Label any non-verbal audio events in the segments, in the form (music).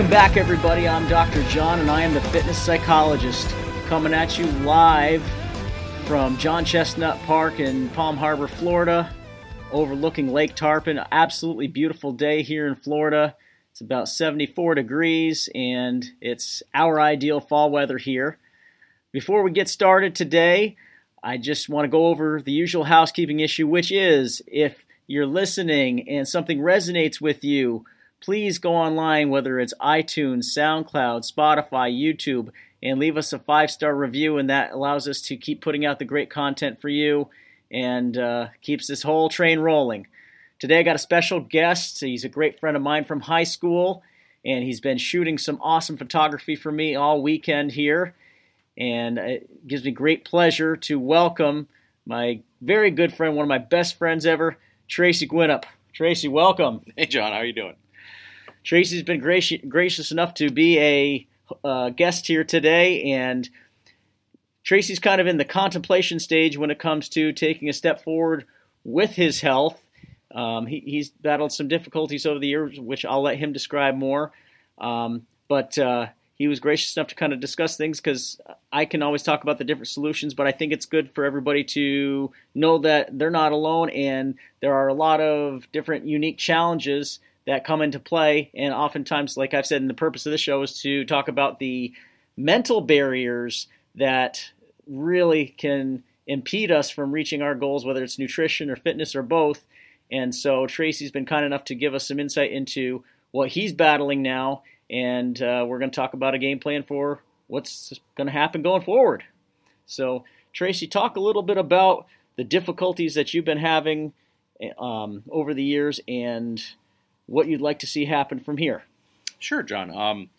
Welcome back, everybody. I'm Dr. John, and I am the fitness psychologist coming at you live from John Chesnut Park in Palm Harbor, Florida, overlooking Lake Tarpon. Absolutely beautiful day here in Florida. It's about 74 degrees, and it's our ideal fall weather here. Before we get started today, I just want to go over the usual housekeeping issue, which is if you're listening and something resonates with you, please go online, whether it's iTunes, SoundCloud, Spotify, YouTube, and leave us a five star review. And that allows us to keep putting out the great content for you and uh, keeps this whole train rolling. Today, I got a special guest. He's a great friend of mine from high school, and he's been shooting some awesome photography for me all weekend here. And it gives me great pleasure to welcome my very good friend, one of my best friends ever, Tracy Guynup. Tracy, welcome. Hey, John, how are you doing? Tracy's been gracious, gracious enough to be a uh, guest here today, and Tracy's kind of in the contemplation stage when it comes to taking a step forward with his health. Um, he, he's battled some difficulties over the years, which I'll let him describe more. Um, but uh, he was gracious enough to kind of discuss things because I can always talk about the different solutions, but I think it's good for everybody to know that they're not alone and there are a lot of different unique challenges that come into play. And oftentimes, like I've said, and the purpose of this show is to talk about the mental barriers that really can impede us from reaching our goals, whether it's nutrition or fitness or both. And so Tracy's been kind enough to give us some insight into what he's battling now, and uh, we're going to talk about a game plan for what's going to happen going forward. So, Tracy, talk a little bit about the difficulties that you've been having um, over the years and what you'd like to see happen from here. Sure, John. Um,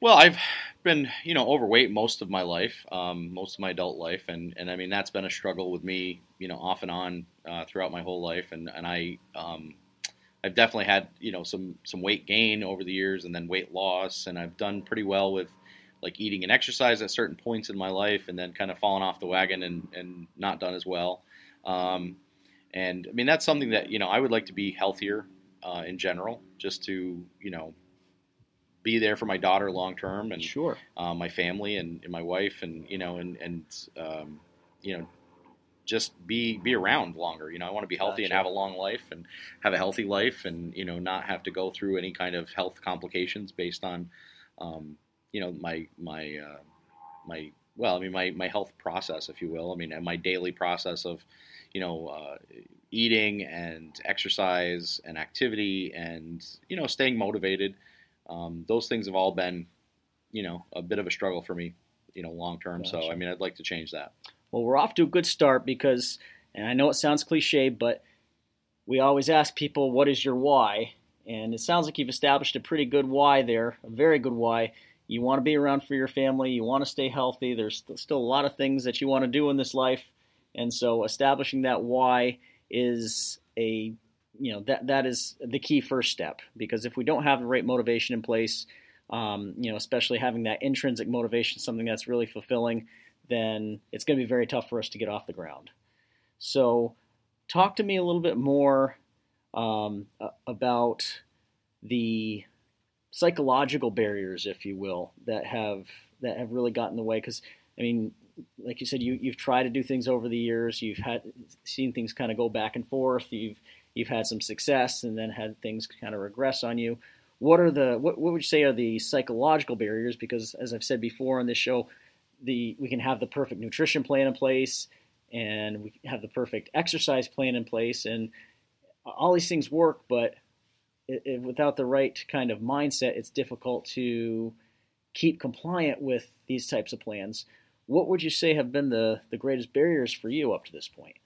well, I've been, you know, overweight most of my life, um, most of my adult life, and, and I mean that's been a struggle with me, you know, off and on uh, throughout my whole life, and and I, um, I've definitely had, you know, some some weight gain over the years, and then weight loss, and I've done pretty well with like eating and exercise at certain points in my life, and then kind of fallen off the wagon and and not done as well. Um, and I mean that's something that you know I would like to be healthier uh, in general, just to you know be there for my daughter long term and sure uh, my family and, and, my wife and you know and and um, you know just be be around longer. You know, I want to be healthy gotcha. and have a long life and have a healthy life and you know not have to go through any kind of health complications based on um, you know my my uh, my well, I mean my my health process, if you will. I mean my daily process of you know uh, eating and exercise and activity and you know staying motivated. Um, those things have all been you know a bit of a struggle for me, you know, long term. Gotcha. So I mean, I'd like to change that. Well, we're off to a good start because, and I know it sounds cliche, but we always ask people, "What is your why?" And it sounds like you've established a pretty good why there, a very good why. You want to be around for your family. You want to stay healthy. There's still a lot of things that you want to do in this life, and so establishing that why is a you know that that is the key first step because if we don't have the right motivation in place, um, you know, especially having that intrinsic motivation, something that's really fulfilling, then it's going to be very tough for us to get off the ground. So, talk to me a little bit more um, about the psychological barriers, if you will, that have that have really gotten in the way. Because I mean, like you said, you you've tried to do things over the years. You've had seen things kind of go back and forth. You've you've had some success and then had things kind of regress on you. What are the what, what would you say are the psychological barriers? Because as I've said before on this show, the we can have the perfect nutrition plan in place and we have the perfect exercise plan in place and all these things work, but it, it, without the right kind of mindset, it's difficult to keep compliant with these types of plans what would you say have been the, the greatest barriers for you up to this point?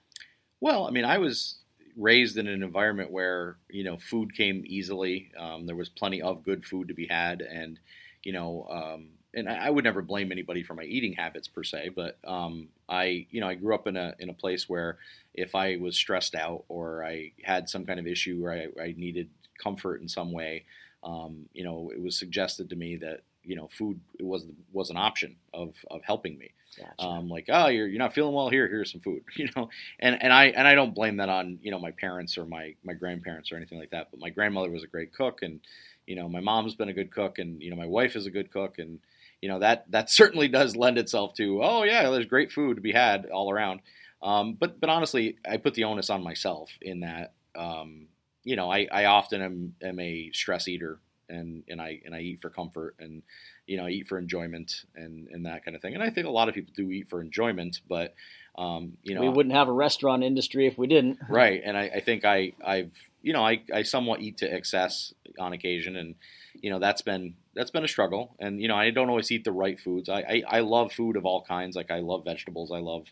Well, I mean, I was raised in an environment where you know food came easily. Um, there was plenty of good food to be had, and you know, um, and I, I, would never blame anybody for my eating habits per se, but um, I, you know, I grew up in a in a place where if I was stressed out or I had some kind of issue where I, I needed comfort in some way, um, you know, it was suggested to me that you know food was was an option of of helping me. Gotcha. Um, like oh you're you're not feeling well here here's some food (laughs) you know and and I and I don't blame that on you know my parents or my my grandparents or anything like that but my grandmother was a great cook and you know my mom's been a good cook and you know my wife is a good cook and you know that that (laughs) certainly does lend itself to oh yeah there's great food to be had all around um, but but honestly I put the onus on myself in that um, you know I, I often am, am a stress eater and and I and I eat for comfort and you know I eat for enjoyment and and that kind of thing. And I think a lot of people do eat for enjoyment, but um, you know we wouldn't have a restaurant industry if we didn't. (laughs) right. And I, I think I I've you know I, I somewhat eat to excess on occasion, and you know that's been that's been a struggle. And you know I don't always eat the right foods. I I, I love food of all kinds. Like I love vegetables. I love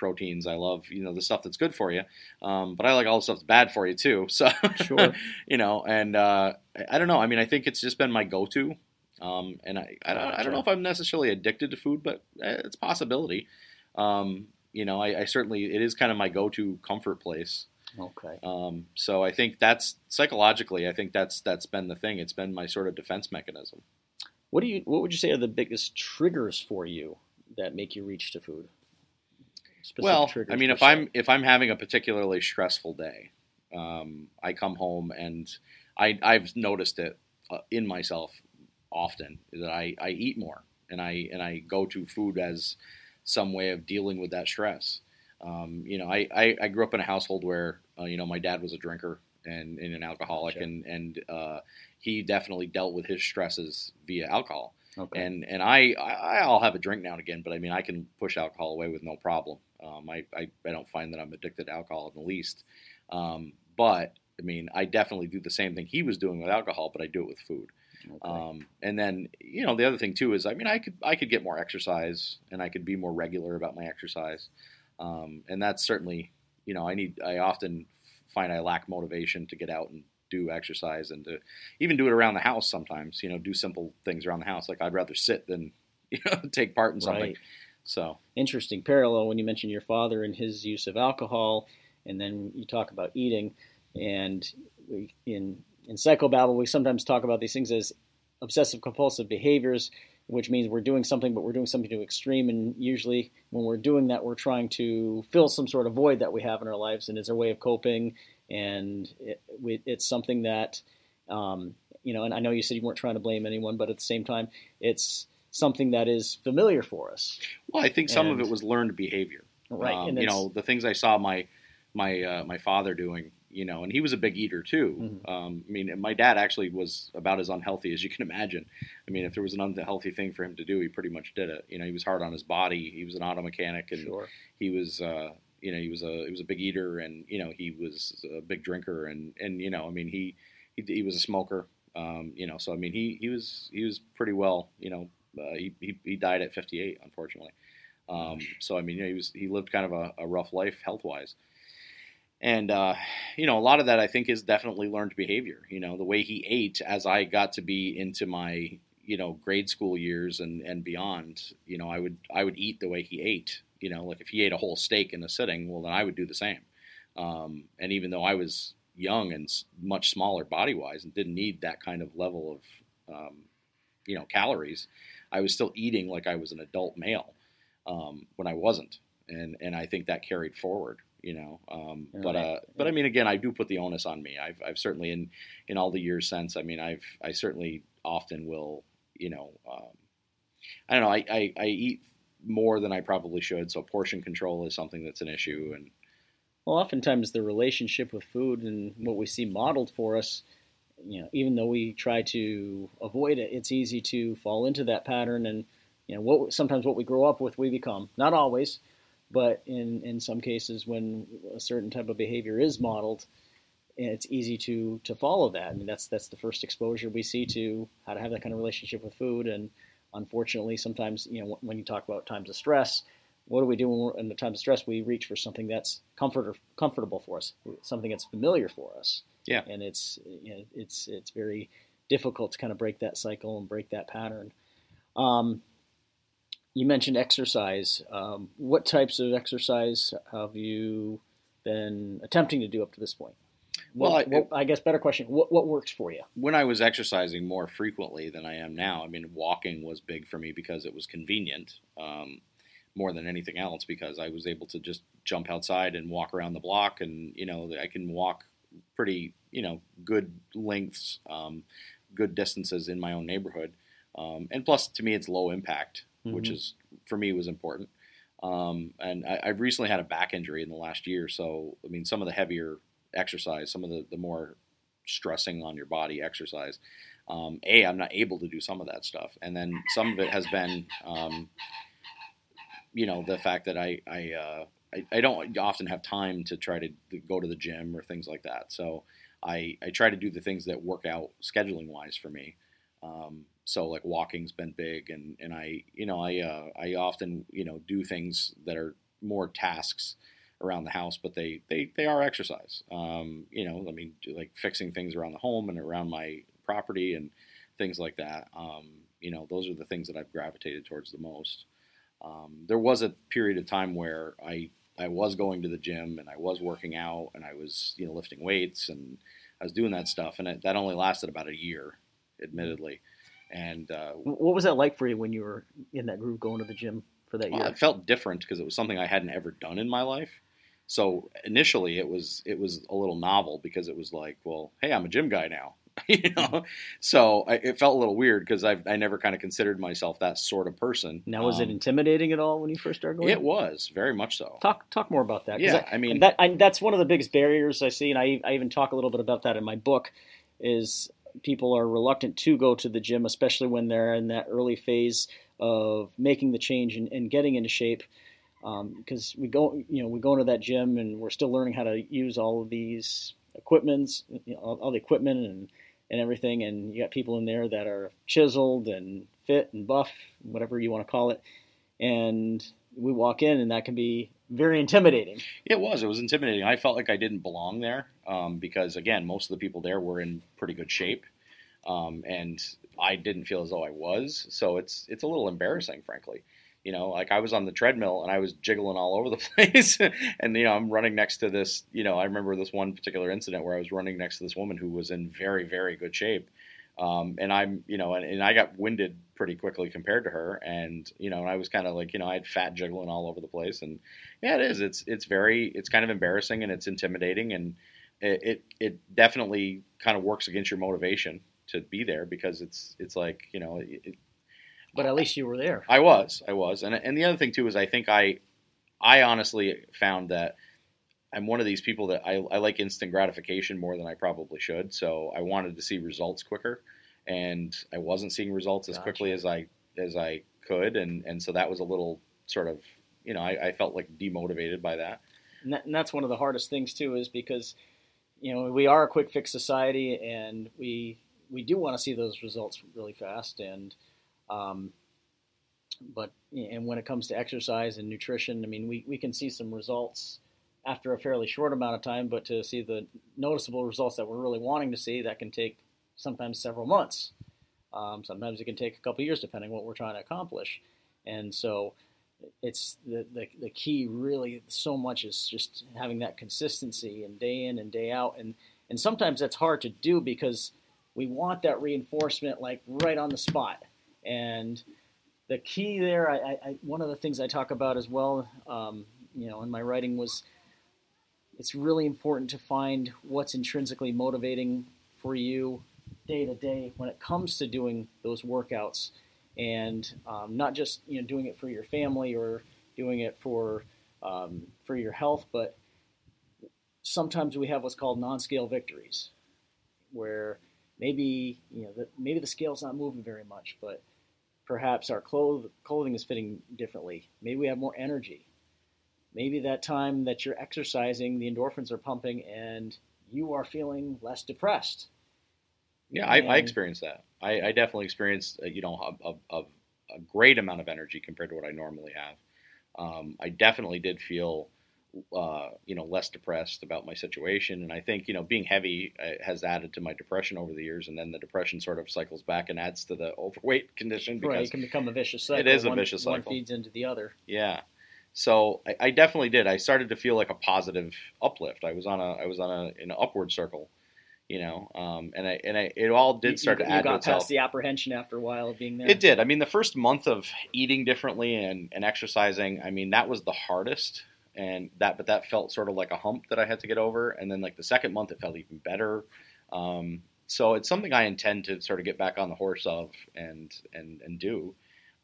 proteins. I love you know the stuff that's good for you, um, but I like all the stuff that's bad for you too. (laughs) So Sure. you know, and uh, I- don't know. I mean, I think it's just been my go-to, um, and I I don't, I don't know if I'm necessarily addicted to food, but eh, it's a possibility. Um, you know, I, I certainly it is kind of my go-to comfort place. Okay. Um, so I think that's psychologically, I think that's that's been the thing. It's been my sort of defense mechanism. What do you? What would you say are the biggest triggers for you that make you reach to food? Well, I mean, if. I'm if I'm having a particularly stressful day, um, I come home and I I've noticed it uh, in myself often that I, I eat more and I and I go to food as some way of dealing with that stress. Um, you know, I, I, I grew up in a household where uh, you know my dad was a drinker and, and an alcoholic, Gotcha. and and uh, he definitely dealt with his stresses via alcohol. Okay. And and I, I I'll have a drink now and again, but I mean I can push alcohol away with no problem. Um, I, I I don't find that I'm addicted to alcohol in the least. Um, but I mean I definitely do the same thing he was doing with alcohol, but I do it with food. okay. Um, and then you know the other thing too is I mean I could I could get more exercise and I could be more regular about my exercise. Um, and that's certainly you know I need I often find I lack motivation to get out and do exercise and to even do it around the house sometimes. You know, do simple things around the house. Like I'd rather sit than (laughs) you know take part in something. Right. So Interesting parallel when you mention your father and his use of alcohol, and then you talk about eating. And we, in in psychobabble, we sometimes talk about these things as obsessive compulsive behaviors, which means we're doing something, but we're doing something to extreme. And usually, when we're doing that, we're trying to fill some sort of void that we have in our lives, and it's a way of coping. And it, it's something that, um, you know, and I know you said you weren't trying to blame anyone, but at the same time, it's something that is familiar for us. well, I think some of it was learned behavior. Right. Um, and you know the things I saw my my uh, my father doing. You know, and he was a big eater too. Mhm. Um, I mean, my dad actually was about as unhealthy as you can (laughs) imagine. I mean, if there was an unhealthy thing for him to do, he pretty much did it. You know, he was hard on his body. He was an auto mechanic, and Sure. he was uh, you know he was a he was a big eater and you know he was a big drinker and and you know I mean he he, he was a smoker um, you know so I mean he he was he was pretty well you know uh, he, he he died at 58 unfortunately um, so I mean you know, he was he lived kind of a, a rough life health wise and uh, you know a lot of that I think is definitely learned behavior you know the way he ate as I got to be into my you know grade school years and and beyond you know I would I would eat the way he ate you know like if he ate a whole steak in a sitting well then I would do the same. Um, and even though I was young and much smaller body wise and didn't need that kind of level of um, you know calories I was still eating like I was an adult male um, when I wasn't. And and I think that carried forward you know um, but uh, but I mean again I do put the onus on me. I've, I've certainly in in all the years since I mean I've I certainly often will you know um, I don't know I, I, I eat more than I probably should so portion control is something that's an issue and Well, oftentimes the relationship with food and what we see modeled for us, you know, even though we try to avoid it, it's easy to fall into that pattern. And you know, what sometimes what we grow up with, we become. Not always, but in in some cases, when a certain type of behavior is modeled, it's easy to to follow that. I mean, that's that's the first exposure we see to how to have that kind of relationship with food. And unfortunately, sometimes you know, when you talk about times of stress, what do we do when we're in the times of stress? We reach for something that's comfort or comfortable for us, something that's familiar for us. Yeah. And it's you know, it's it's very difficult to kind of break that cycle and break that pattern. Um, you mentioned exercise. Um, what types of exercise have you been attempting to do up to this point? Well, Well, I- I guess better question. What what works for you? when I was exercising more frequently than I am now, I mean, walking was big for me because it was convenient um, more than anything else because I was able to just jump outside and walk around the block, and you know, I can walk pretty, you know, good lengths, um, good distances in my own neighborhood, um, and plus, to me, it's low impact, which Mhm. is for me was important. Um, and I, I've recently had a back injury in the last year, so I mean, some of the heavier exercise, some of the, the more stressing on your body exercise. Um, a, I'm not able to do some of that stuff, and then some of it has been, um, you know, the fact that I I, uh, I I don't often have time to try to go to the gym or things like that. So I I try to do the things that work out scheduling wise for me. Um, so like walking's been big, and and I you know I uh, I often you know do things that are more tasks around the house, but they they, they are exercise. Um, you know, I mean, like fixing things around the home and around my property and things like that. Um, you know, those are the things that I've gravitated towards the most. Um, there was a period of time where I I was going to the gym and I was working out and I was you know lifting weights and I was doing that stuff, and it, that only lasted about a year, admittedly. And uh, What was that like for you when you were in that group going to the gym for that well, year? it felt different because it was something I hadn't ever done in my life. So initially, it was it was a little novel because it was like, well, hey, I'm a gym guy now, (laughs) you know. So I, it felt a little weird because I I never kind of considered myself that sort of person. now, was it Um, intimidating at all when you first started going? It was very much so. Talk talk more about that. Yeah, I, I mean- that I, that's one of the biggest barriers I see, and I, I even talk a little bit about that in my book. Is people are reluctant to go to the gym, especially when they're in that early phase of making the change and, and getting into shape. Because we go, you know, we go into that gym and we're still learning how to use all of these equipments, you know, all, all the equipment and and everything. And you got people in there that are chiseled and fit and buff, whatever you want to call it. And we walk in, and that can be very intimidating. It was. It was intimidating. I felt like I didn't belong there um, because, again, most of the people there were in pretty good shape, um, and I didn't feel as though I was. So it's it's a little embarrassing, frankly. You know, like I was on the treadmill and I was jiggling all over the (laughs) place, and you know, I'm running next to this. You know, I remember this one particular incident where I was running next to this woman who was in very, very good shape. Um, and I'm, you know, and, and I got winded pretty quickly compared to her, and you know, and I was kind of like, you know, I had fat jiggling all over the place, and yeah, it is. It's it's very it's kind of embarrassing and it's intimidating and it it, it definitely kind of works against your motivation to be there because it's it's like you know it, But at least you were there. I was I was and and the other thing too is I think I I honestly found that I'm one of these people that I, I like instant gratification more than I probably should. So I wanted to see results quicker, and I wasn't seeing results as Gotcha. quickly as I as I could, and and so that was a little sort of you know I, I felt like demotivated by that. And, that, and that's one of the hardest things too, is because you know we are a quick fix society, and we we do want to see those results really fast. And um, but and when it comes to exercise and nutrition, I mean, we, we can see some results after a fairly short amount of time, but to see the noticeable results that we're really wanting to see, that can take sometimes several months. Um, sometimes it can take a couple years, depending what we're trying to accomplish. And so, it's the, the the key. Really, so much is just having that consistency and day in and day out. And and sometimes that's hard to do because we want that reinforcement like right on the spot. And the key there, I, I, one of the things I talk about as well, um, you know, in my writing was it's really important to find what's intrinsically motivating for you day to day when it comes to doing those workouts. And um, not just you know doing it for your family or doing it for um, for your health but sometimes we have what's called non-scale victories where maybe you know the, maybe the scale's not moving very much but perhaps our cloth- clothing is fitting differently maybe we have more energy maybe that time that you're exercising the endorphins are pumping and you are feeling less depressed Yeah, I, I experienced that. I, I definitely experienced, uh, you know, a, a, a, a great amount of energy compared to what I normally have. Um, I definitely did feel, uh, you know, less depressed about my situation, and I think, you know, being heavy uh, has added to my depression over the years, and then the depression sort of cycles back and adds to the (laughs) overweight condition right because, it can become a vicious cycle is a one, vicious one cycle. feeds into the other yeah, so I, I, definitely did. I started to feel like a positive uplift. I was on a I was on a an upward circle, you know, um, and I and I, it all did start you, to add. You got to itself. past the apprehension after a while of being there. It did. I mean, the first month of eating differently and, and exercising, I mean, that was the hardest, and that but that felt sort of like a hump that I had to get over. And then like the second month, it felt even better. Um, so it's something I intend to sort of get back on the horse of and and and do.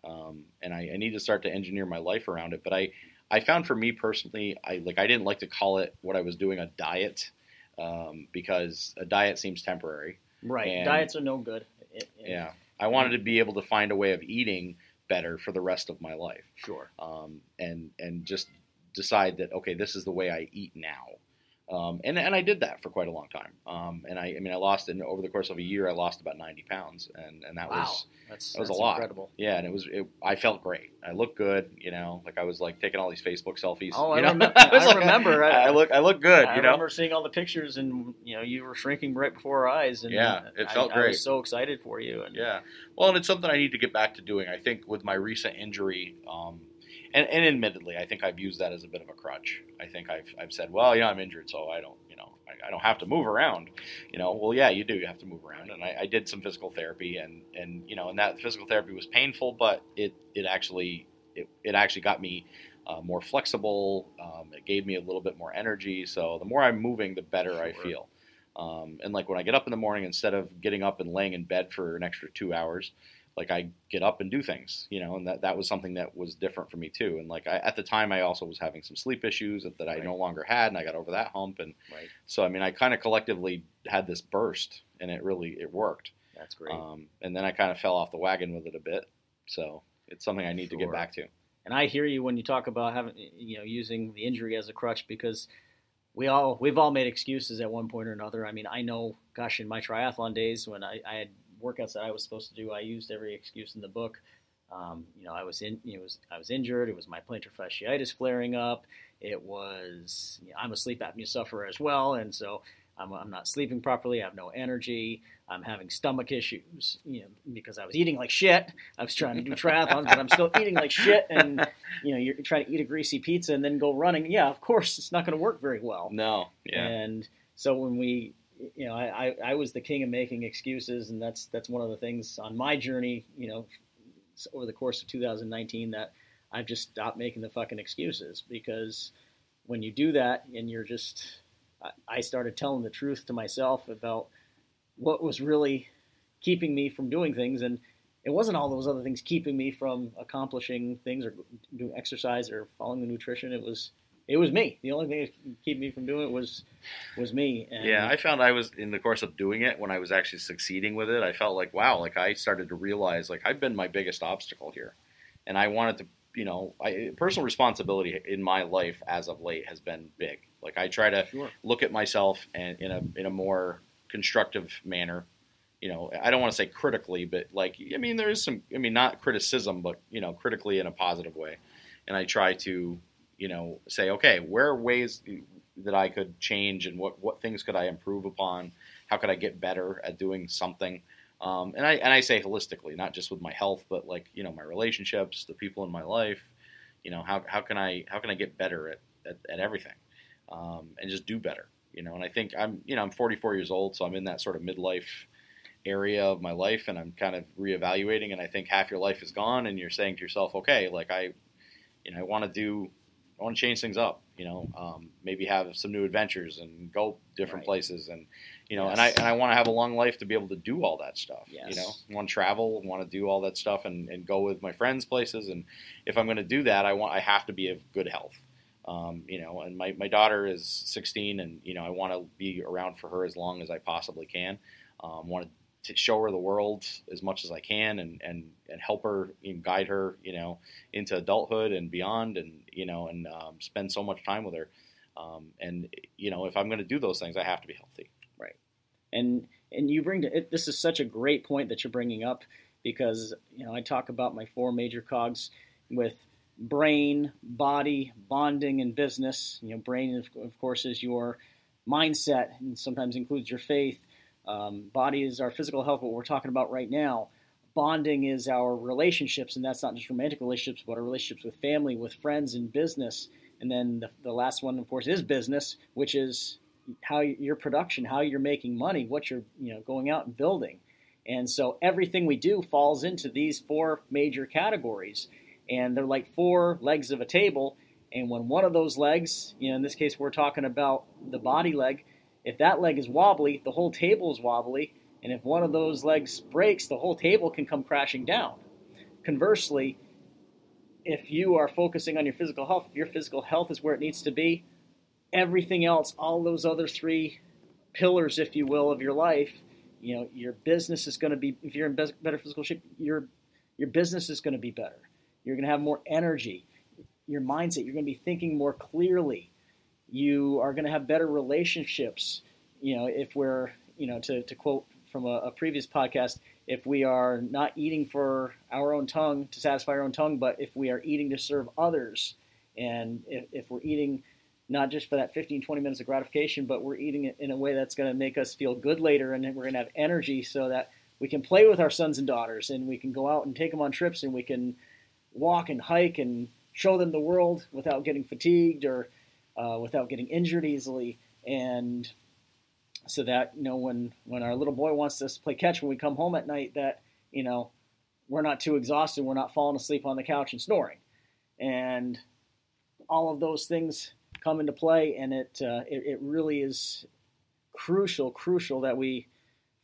Um, and I, I need to start to engineer my life around it. But I I found for me personally, I like I didn't like to call it what I was doing a diet um, because a diet seems temporary. Right. And- Diets are no good. It- it- Yeah, I wanted to be able to find a way of eating better for the rest of my life, Sure. um, and and just decide that okay, this is the way I eat now. Um, and and I did that for quite a long time. Um, and I, I mean, I lost in over the course of a year, I lost about ninety pounds, and and that wow. was that's that was a lot. incredible. yeah, and it was it, I felt great. I looked good, you know, like I was like taking all these Facebook selfies. Oh, you I know? remem- (laughs) was I like, remember. I, I look I look good, I you know. remember seeing all the pictures, and you know, you were shrinking right before our eyes. And Yeah, it I- felt I, great. was so excited for you. And Yeah. Well, and it's something I need to get back to doing. I think with my recent injury, um, and, and admittedly, I think I've used that as a bit of a crutch. I think I've, I've said, well, you know, I'm injured, so I don't, you know, I, I don't have to move around. You know, well, yeah, you do. You have to move around. And I, I did some physical therapy, and, and you know, and that physical therapy was painful, but it, it actually it, it actually got me uh, more flexible. Um, it gave me a little bit more energy. So the more I'm moving, the better I feel. Um, and like when I get up in the morning, instead of getting up and laying in bed for an extra two hours, like I get up and do things, you know, and that, that was something that was different for me too. And like I, at the time, I also was having some sleep issues that, that I Right. no longer had, and I got over that hump. And Right. so, I mean, I kind of collectively had this burst, and it really it worked. That's great. Um, and then I kind of fell off the wagon with it a bit. So it's something I need to get back to. And I hear you when you talk about having, you know, using the injury as a crutch because we all we've all made excuses at one point or another. I mean, I know, gosh, in my triathlon days when I, I had workouts that I was supposed to do, I used every excuse in the book. Um, you know, I was in, you know, was, I was injured. It was my plantar fasciitis flaring up. It was, you know, I'm a sleep apnea sufferer as well, and so I'm, I'm not sleeping properly. I have no energy. I'm having stomach issues, you know, because I was eating like shit. I was trying to do triathlons, but I'm still eating like shit. And you know, you're trying to eat a greasy pizza and then go running. Yeah, of course, it's not going to work very well. No, yeah, And so when we, you know, I, I, I was the king of making excuses, and that's that's one of the things on my journey, you know, over the course of 2019 that I've just stopped making the fucking excuses because when you do that and you're just, I, I started telling the truth to myself about what was really keeping me from doing things, and it wasn't all those other things keeping me from accomplishing things or doing exercise or following the nutrition. It was it was me. The only thing that kept me from doing it was was me. And Yeah, I found I was in the course of doing it when I was actually succeeding with it. I felt like wow, like I started to realize like I've been my biggest obstacle here, and I wanted to, you know, I, personal responsibility in my life as of late has been big. Like I try to Sure. look at myself and in a in a more constructive manner. You know, I don't want to say critically, but like I mean, there is some. I mean, not criticism, but you know, critically in a positive way. And I try to, you know, say, okay, where are ways that I could change, and what what things could I improve upon? How could I get better at doing something? Um, and I and I say holistically, not just with my health, but like you know, my relationships, the people in my life. You know, how how can I how can I get better at at, at everything, um, and just do better? You know, and I think I'm you know I'm 44 years old, so I'm in that sort of midlife area of my life and I'm kind of reevaluating and I think half your life is gone and you're saying to yourself, okay, like I, you know, I want to do, I want to change things up, you know, um, maybe have some new adventures and go different Right. places and, you know, and I, and I want to have a long life to be able to do all that stuff, Yes. you Yes. know, want to travel, want to do all that stuff and, and go with my friends places. And if I'm going to do that, I want, I have to be of good health. Um, you know, and my, my daughter is 16 and, you know, I want to be around for her as long as I possibly can. Um, want to show her the world as much as I can and, and, and help her and guide her, you know, into adulthood and beyond and, you know, and um, spend so much time with her. Um, and, you know, if I'm going to do those things, I have to be healthy. Right. And and you bring to it, this is such a great point that you're bringing up because you know I talk about my four major cogs with brain, body, bonding, and business. You know, brain of, of course is your mindset and sometimes includes your faith. Um, body is our physical health, what we're talking about right now. bonding is our relationships, and that's not just romantic relationships, but our relationships with family, with friends, and business. And then the, the last one, of course, is business, which is how your production, how you're making money, what you're you know going out and building. And so everything we do falls into these four major categories, and they're like four legs of a table. And when one of those legs, you know, in this case, we're talking about the body leg. If that leg is wobbly, the whole table is wobbly and if one of those legs breaks, the whole table can come crashing down. Conversely, if you are focusing on your physical health, your physical health is where it needs to be, everything else, all those other three pillars, if you will, of your life, you know, your business is going to be, if you're in better physical shape, your, your business is going to be better. You're going to have more energy. Your mindset, you're going to be thinking more clearly. You are going to have better relationships. You know, if we're, you know, to, to quote from a, a, previous podcast, if we are not eating for our own tongue to satisfy our own tongue, but if we are eating to serve others, and if, if we're eating not just for that 15, 20 minutes of gratification, but we're eating it in a way that's going to make us feel good later, and we're going to have energy so that we can play with our sons and daughters, and we can go out and take them on trips, and we can walk and hike and show them the world without getting fatigued or uh, without getting injured easily. And so that you know when when our little boy wants us to play catch when we come home at night that you know we're not too exhausted. We're not falling asleep on the couch and snoring. And all of those things come into play and it uh, it, it really is crucial crucial that we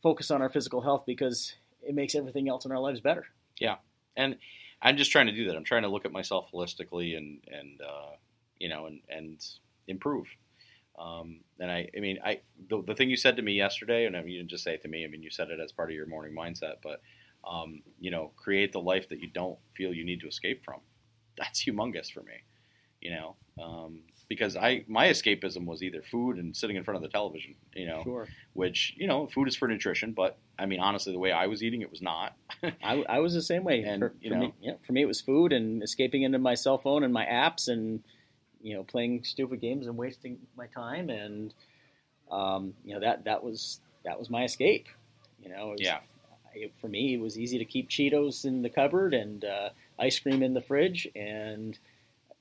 focus on our physical health because it makes everything else in our lives better. Yeah. And i'm just trying to do that. I'm trying to look at myself holistically and and uh, you know and and improve um, and I, I mean, I the, the, thing you said to me yesterday, and I mean, you didn't just say it to me. I mean, you said it as part of your morning mindset. But um, you know, create the life that you don't feel you need to escape from. That's humongous for me. You know, um, because I my escapism was either food and sitting in front of the television. You know, sure. which you know, food is for nutrition, but I mean, honestly, the way I was eating, it was not. (laughs) I, I was the same way. And for, you for know, me, yeah, for me, it was food and escaping into my cell phone and my apps and you know, playing stupid games and wasting my time, and um, you know that that was that was my escape. You know, was, yeah. I, for me, it was easy to keep Cheetos in the cupboard and uh, ice cream in the fridge, and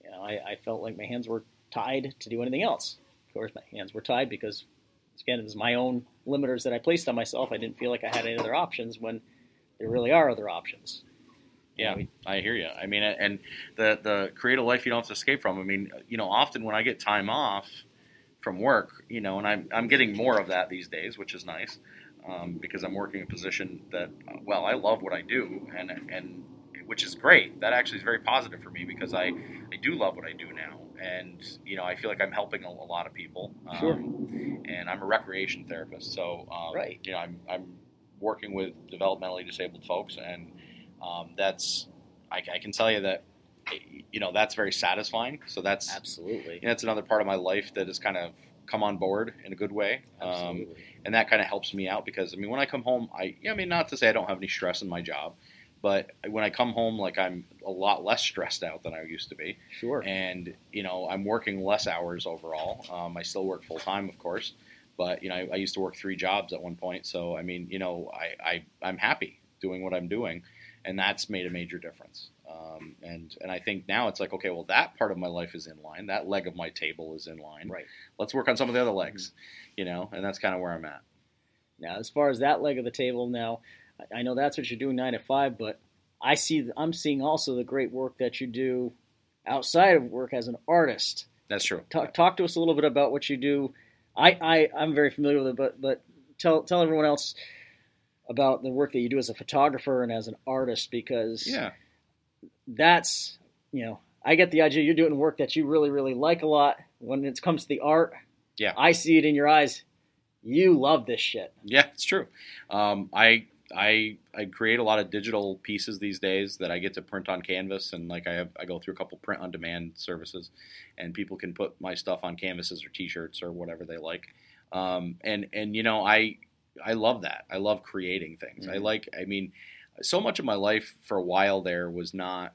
you know, I, I, felt like my hands were tied to do anything else. Of course, my hands were tied because, again, it was my own limiters that I placed on myself. I didn't feel like I had any other options when there really are other options. Yeah, I hear you. I mean, and the the create a life you don't have to escape from. I mean, you know, often when I get time off from work, you know, and I'm I'm getting more of that these days, which is nice um, because I'm working a position that well, I love what I do, and and which is great. That actually is very positive for me because I I do love what I do now, and you know, I feel like I'm helping a, a lot of people. Um, sure. And I'm a recreation therapist, so um, right. You know, I'm I'm working with developmentally disabled folks and um, that's I, I, can tell you that you know that's very satisfying. So that's absolutely you know, that's another part of my life that has kind of come on board in a good way, um, and that kind of helps me out because I mean when I come home, I I mean not to say I don't have any stress in my job. But when I come home, like I'm a lot less stressed out than I used to be. Sure. And you know, I'm working less hours overall. Um, I still work full time, of course, but you know, I, I, used to work three jobs at one point. So I mean, you know, I, I I'm happy doing what I'm doing and that's made a major difference. Um, and and I think now it's like, okay, well, that part of my life is in line. That leg of my table is in line. Right. Let's work on some of the other legs, you know. And that's kind of where I'm at. Now, as far as that leg of the table, now I know that's what you're doing nine to five, but I see I'm seeing also the great work that you do outside of work as an artist. That's true. Talk, talk to us a little bit about what you do. I, I I'm very familiar with it, but but tell tell everyone else about the work that you do as a photographer and as an artist because yeah. that's you know I get the idea you're doing work that you really really like a lot when it comes to the art. Yeah, I see it in your eyes. You love this shit. Yeah, it's true. Um, I I I create a lot of digital pieces these days that I get to print on canvas, and like I have, I go through a couple print on demand services, and people can put my stuff on canvases or T-shirts or whatever they like. Um, and and you know I I love that. I love creating things. Mm-hmm. I like. I mean, so much of my life for a while there was not.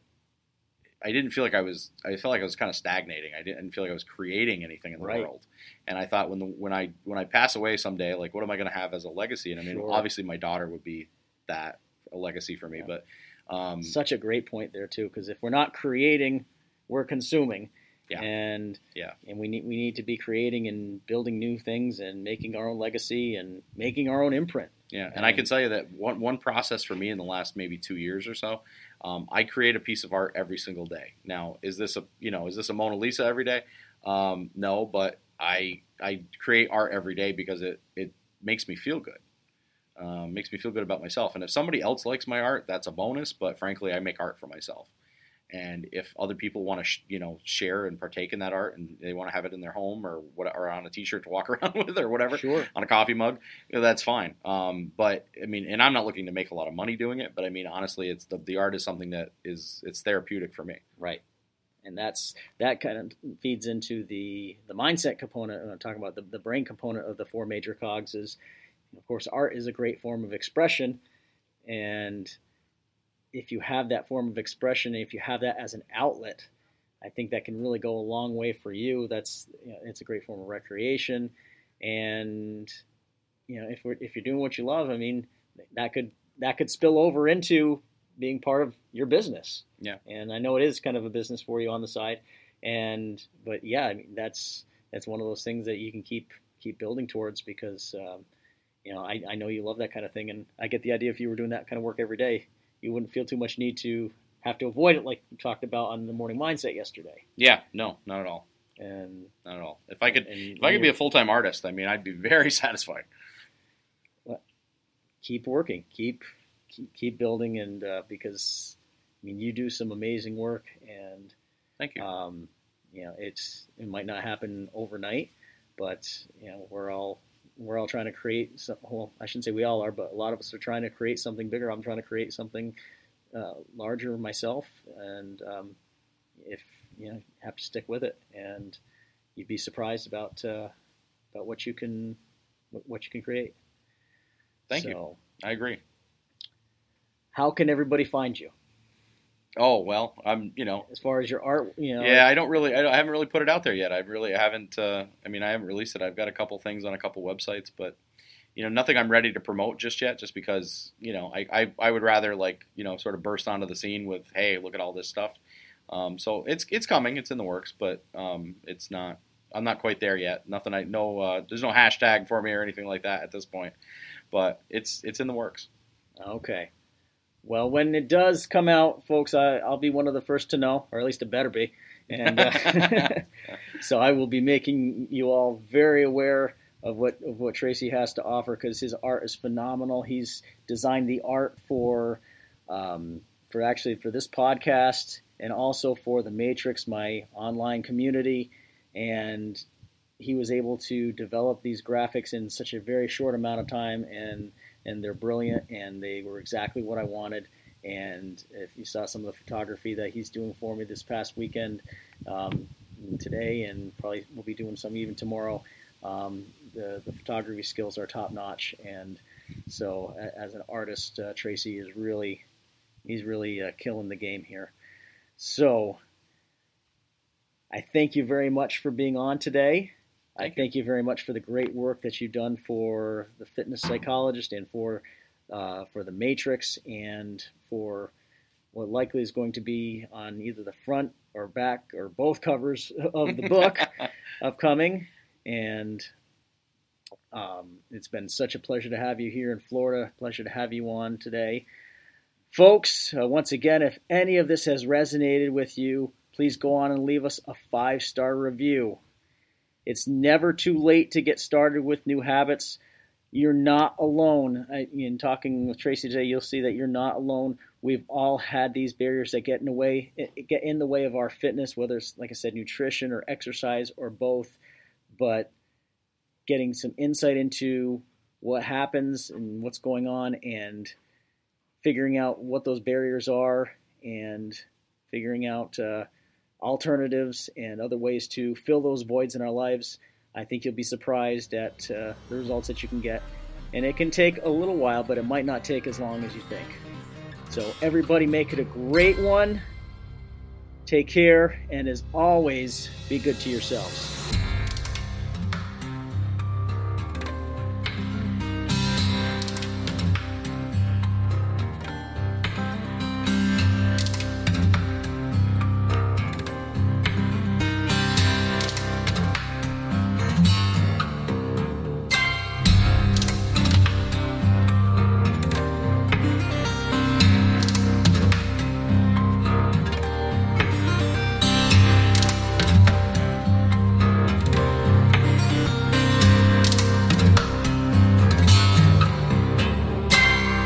I didn't feel like I was. I felt like I was kind of stagnating. I didn't feel like I was creating anything in the right. world. And I thought when the when I when I pass away someday, like what am I going to have as a legacy? And I mean, sure. obviously my daughter would be that a legacy for me. But um, such a great point there too, because if we're not creating, we're consuming. Yeah. And yeah, and we need we need to be creating and building new things and making our own legacy and making our own imprint. Yeah, and I can tell you that one one process for me in the last maybe two years or so, um, I create a piece of art every single day. Now, is this a you know is this a Mona Lisa every day? Um, no, but I I create art every day because it it makes me feel good. Um, makes me feel good about myself. And if somebody else likes my art, that's a bonus. But frankly, I make art for myself. And if other people want to, sh- you know, share and partake in that art, and they want to have it in their home or what, or on a T-shirt to walk (laughs) around with, or whatever, Sure. on a coffee mug, you know, that's fine. Um, but I mean, and I'm not looking to make a lot of money doing it. But I mean, honestly, it's the, the art is something that is it's therapeutic for me. Right. And that's that kind of feeds into the the mindset component. And I'm talking about the, the brain component of the four major cogs. Is of course art is a great form of expression, and if you have that form of expression, if you have that as an outlet, I think that can really go a long way for you. That's you know, it's a great form of recreation, and you know if we're, if you're doing what you love, I mean that could that could spill over into being part of your business. Yeah. And I know it is kind of a business for you on the side, and but yeah, I mean that's that's one of those things that you can keep keep building towards because um, you know I, I know you love that kind of thing, and I get the idea if you were doing that kind of work every day, you wouldn't feel too much need to have to avoid it like you talked about on the morning mindset yesterday. Yeah, no, not at all, And not at all. If I could, if I could be a full time artist, I mean, I'd be very (laughs) satisfied. keep working, keep keep, keep building, and uh, because I mean you do some amazing work, and Thank you. um, you know it's it might not happen overnight, but you know we're all we're all trying to create some. Well, I shouldn't say we all are, but a lot of us are trying to create something bigger. I'm trying to create something uh, larger myself, and um, if you know, have to stick with it, and you'd be surprised about uh, about what you can what you can create. Thank you. I agree. How can everybody find you? Oh well, I'm you know As far as your art, you know, yeah I don't really I, don't- I haven't really put it out there yet. I really haven't. Uh, I mean I haven't released it. I've got a couple things on a couple websites, but you know nothing I'm ready to promote just yet. Just because you know I I, I would rather like you know sort of burst onto the scene with hey look at all this stuff. Um, so it's it's coming. It's in the works, but um, it's not. I'm not quite there yet. Nothing. I no. Uh, there's no hashtag for me or anything like that at this point. But it's it's in the works. Okay. Well, when it does come out, folks, I, I'll be one of the first to know, or at least it better be. And uh, (laughs) so I will be making you all very aware of what of what Tracy has to offer because his art is phenomenal. He's designed the art for um, for actually for this podcast and also for the Matrix, my online community, and he was able to develop these graphics in such a very short amount of time and and they're brilliant and they were exactly what I wanted. And if you saw some of the photography that he's doing for me this past weekend, um, today, and probably we'll be doing some even tomorrow, um, the, the photography skills are top notch. And so, as an artist, uh, Tracy is really he's really uh, killing the game here. So, I thank you very much for being on today. I Thank you. thank you very much for the great work that you've done for the fitness psychologist and for uh, for the Matrix and for what likely is going to be on either the front or back or both covers (laughs) of the book (laughs) upcoming. And um, it's been such a pleasure to have you here in Florida. Pleasure to have you on today. Folks, uh, once again, if any of this has resonated with you, please go on and leave us a five star review. It's never too late to get started with new habits. You're not alone. In talking with Tracy today, you'll see that you're not alone. We've all had these barriers that get in the way get in the way of our fitness, whether it's like I said, nutrition or exercise or both. But getting some insight into what happens and what's going on, and figuring out what those barriers are, and figuring out uh, alternatives and other ways to fill those voids in our lives. I think you'll be surprised at uh, the results that you can get. And it can take a little while, but it might not take as long as you think. So, everybody, make it a great one. Take care, and as always, be good to yourselves.